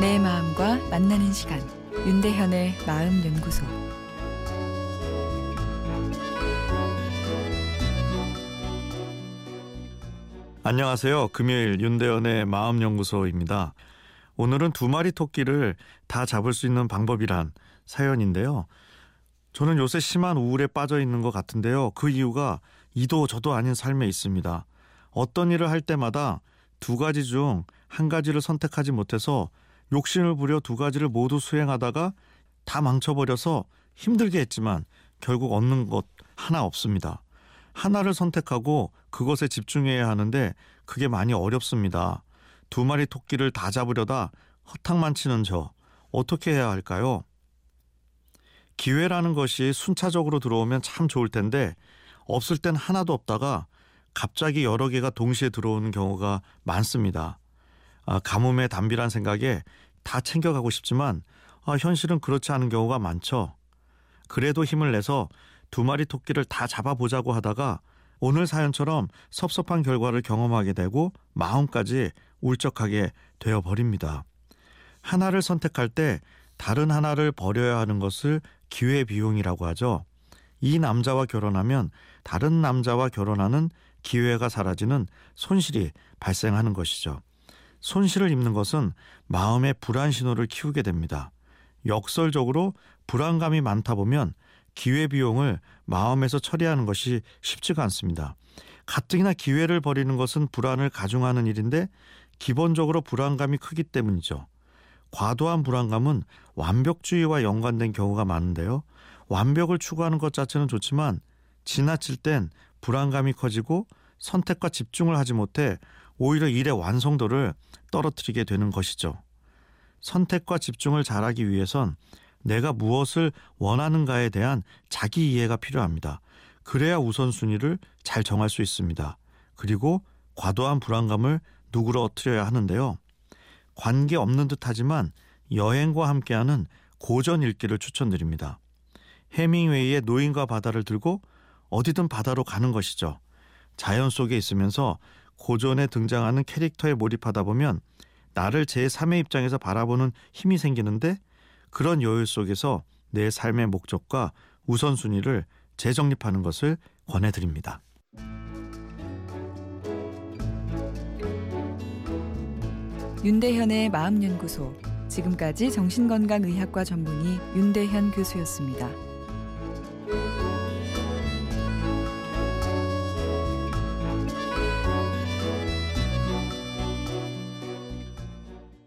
내 마음과 만나는 시간 윤대현의 마음 연구소 안녕하세요. 금요일 윤대현의 마음 연구소입니다. 오늘은 두 마리 토끼를 다 잡을 수 있는 방법이란 사연인데요. 저는 요새 심한 우울에 빠져 있는 것 같은데요. 그 이유가 이도 저도 아닌 삶에 있습니다. 어떤 일을 할 때마다 두 가지 중 한 가지를 선택하지 못해서 욕심을 부려 두 가지를 모두 수행하다가 다 망쳐버려서 힘들게 했지만 결국 얻는 것 하나 없습니다. 하나를 선택하고 그것에 집중해야 하는데 그게 많이 어렵습니다. 두 마리 토끼를 다 잡으려다 허탕만 치는 저 어떻게 해야 할까요? 기회라는 것이 순차적으로 들어오면 참 좋을 텐데 없을 땐 하나도 없다가 갑자기 여러 개가 동시에 들어오는 경우가 많습니다. 아, 가뭄의 담비란 생각에 다 챙겨가고 싶지만 아, 현실은 그렇지 않은 경우가 많죠. 그래도 힘을 내서 두 마리 토끼를 다 잡아보자고 하다가 오늘 사연처럼 섭섭한 결과를 경험하게 되고 마음까지 울적하게 되어버립니다. 하나를 선택할 때 다른 하나를 버려야 하는 것을 기회비용이라고 하죠. 이 남자와 결혼하면 다른 남자와 결혼하는 기회가 사라지는 손실이 발생하는 것이죠. 손실을 입는 것은 마음의 불안 신호를 키우게 됩니다. 역설적으로 불안감이 많다 보면 기회 비용을 마음에서 처리하는 것이 쉽지가 않습니다. 가뜩이나 기회를 버리는 것은 불안을 가중하는 일인데 기본적으로 불안감이 크기 때문이죠. 과도한 불안감은 완벽주의와 연관된 경우가 많은데요. 완벽을 추구하는 것 자체는 좋지만 지나칠 땐 불안감이 커지고 선택과 집중을 하지 못해 오히려 일의 완성도를 떨어뜨리게 되는 것이죠. 선택과 집중을 잘하기 위해선 내가 무엇을 원하는가에 대한 자기 이해가 필요합니다. 그래야 우선순위를 잘 정할 수 있습니다. 그리고 과도한 불안감을 누그러뜨려야 하는데요. 관계 없는 듯 하지만 여행과 함께하는 고전 읽기를 추천드립니다. 해밍웨이의 노인과 바다를 들고 어디든 바다로 가는 것이죠. 자연 속에 있으면서 고전에 등장하는 캐릭터에 몰입하다 보면 나를 제3의 입장에서 바라보는 힘이 생기는데 그런 여유 속에서 내 삶의 목적과 우선순위를 재정립하는 것을 권해드립니다. 윤대현의 마음연구소 지금까지 정신건강의학과 전문의 윤대현 교수였습니다.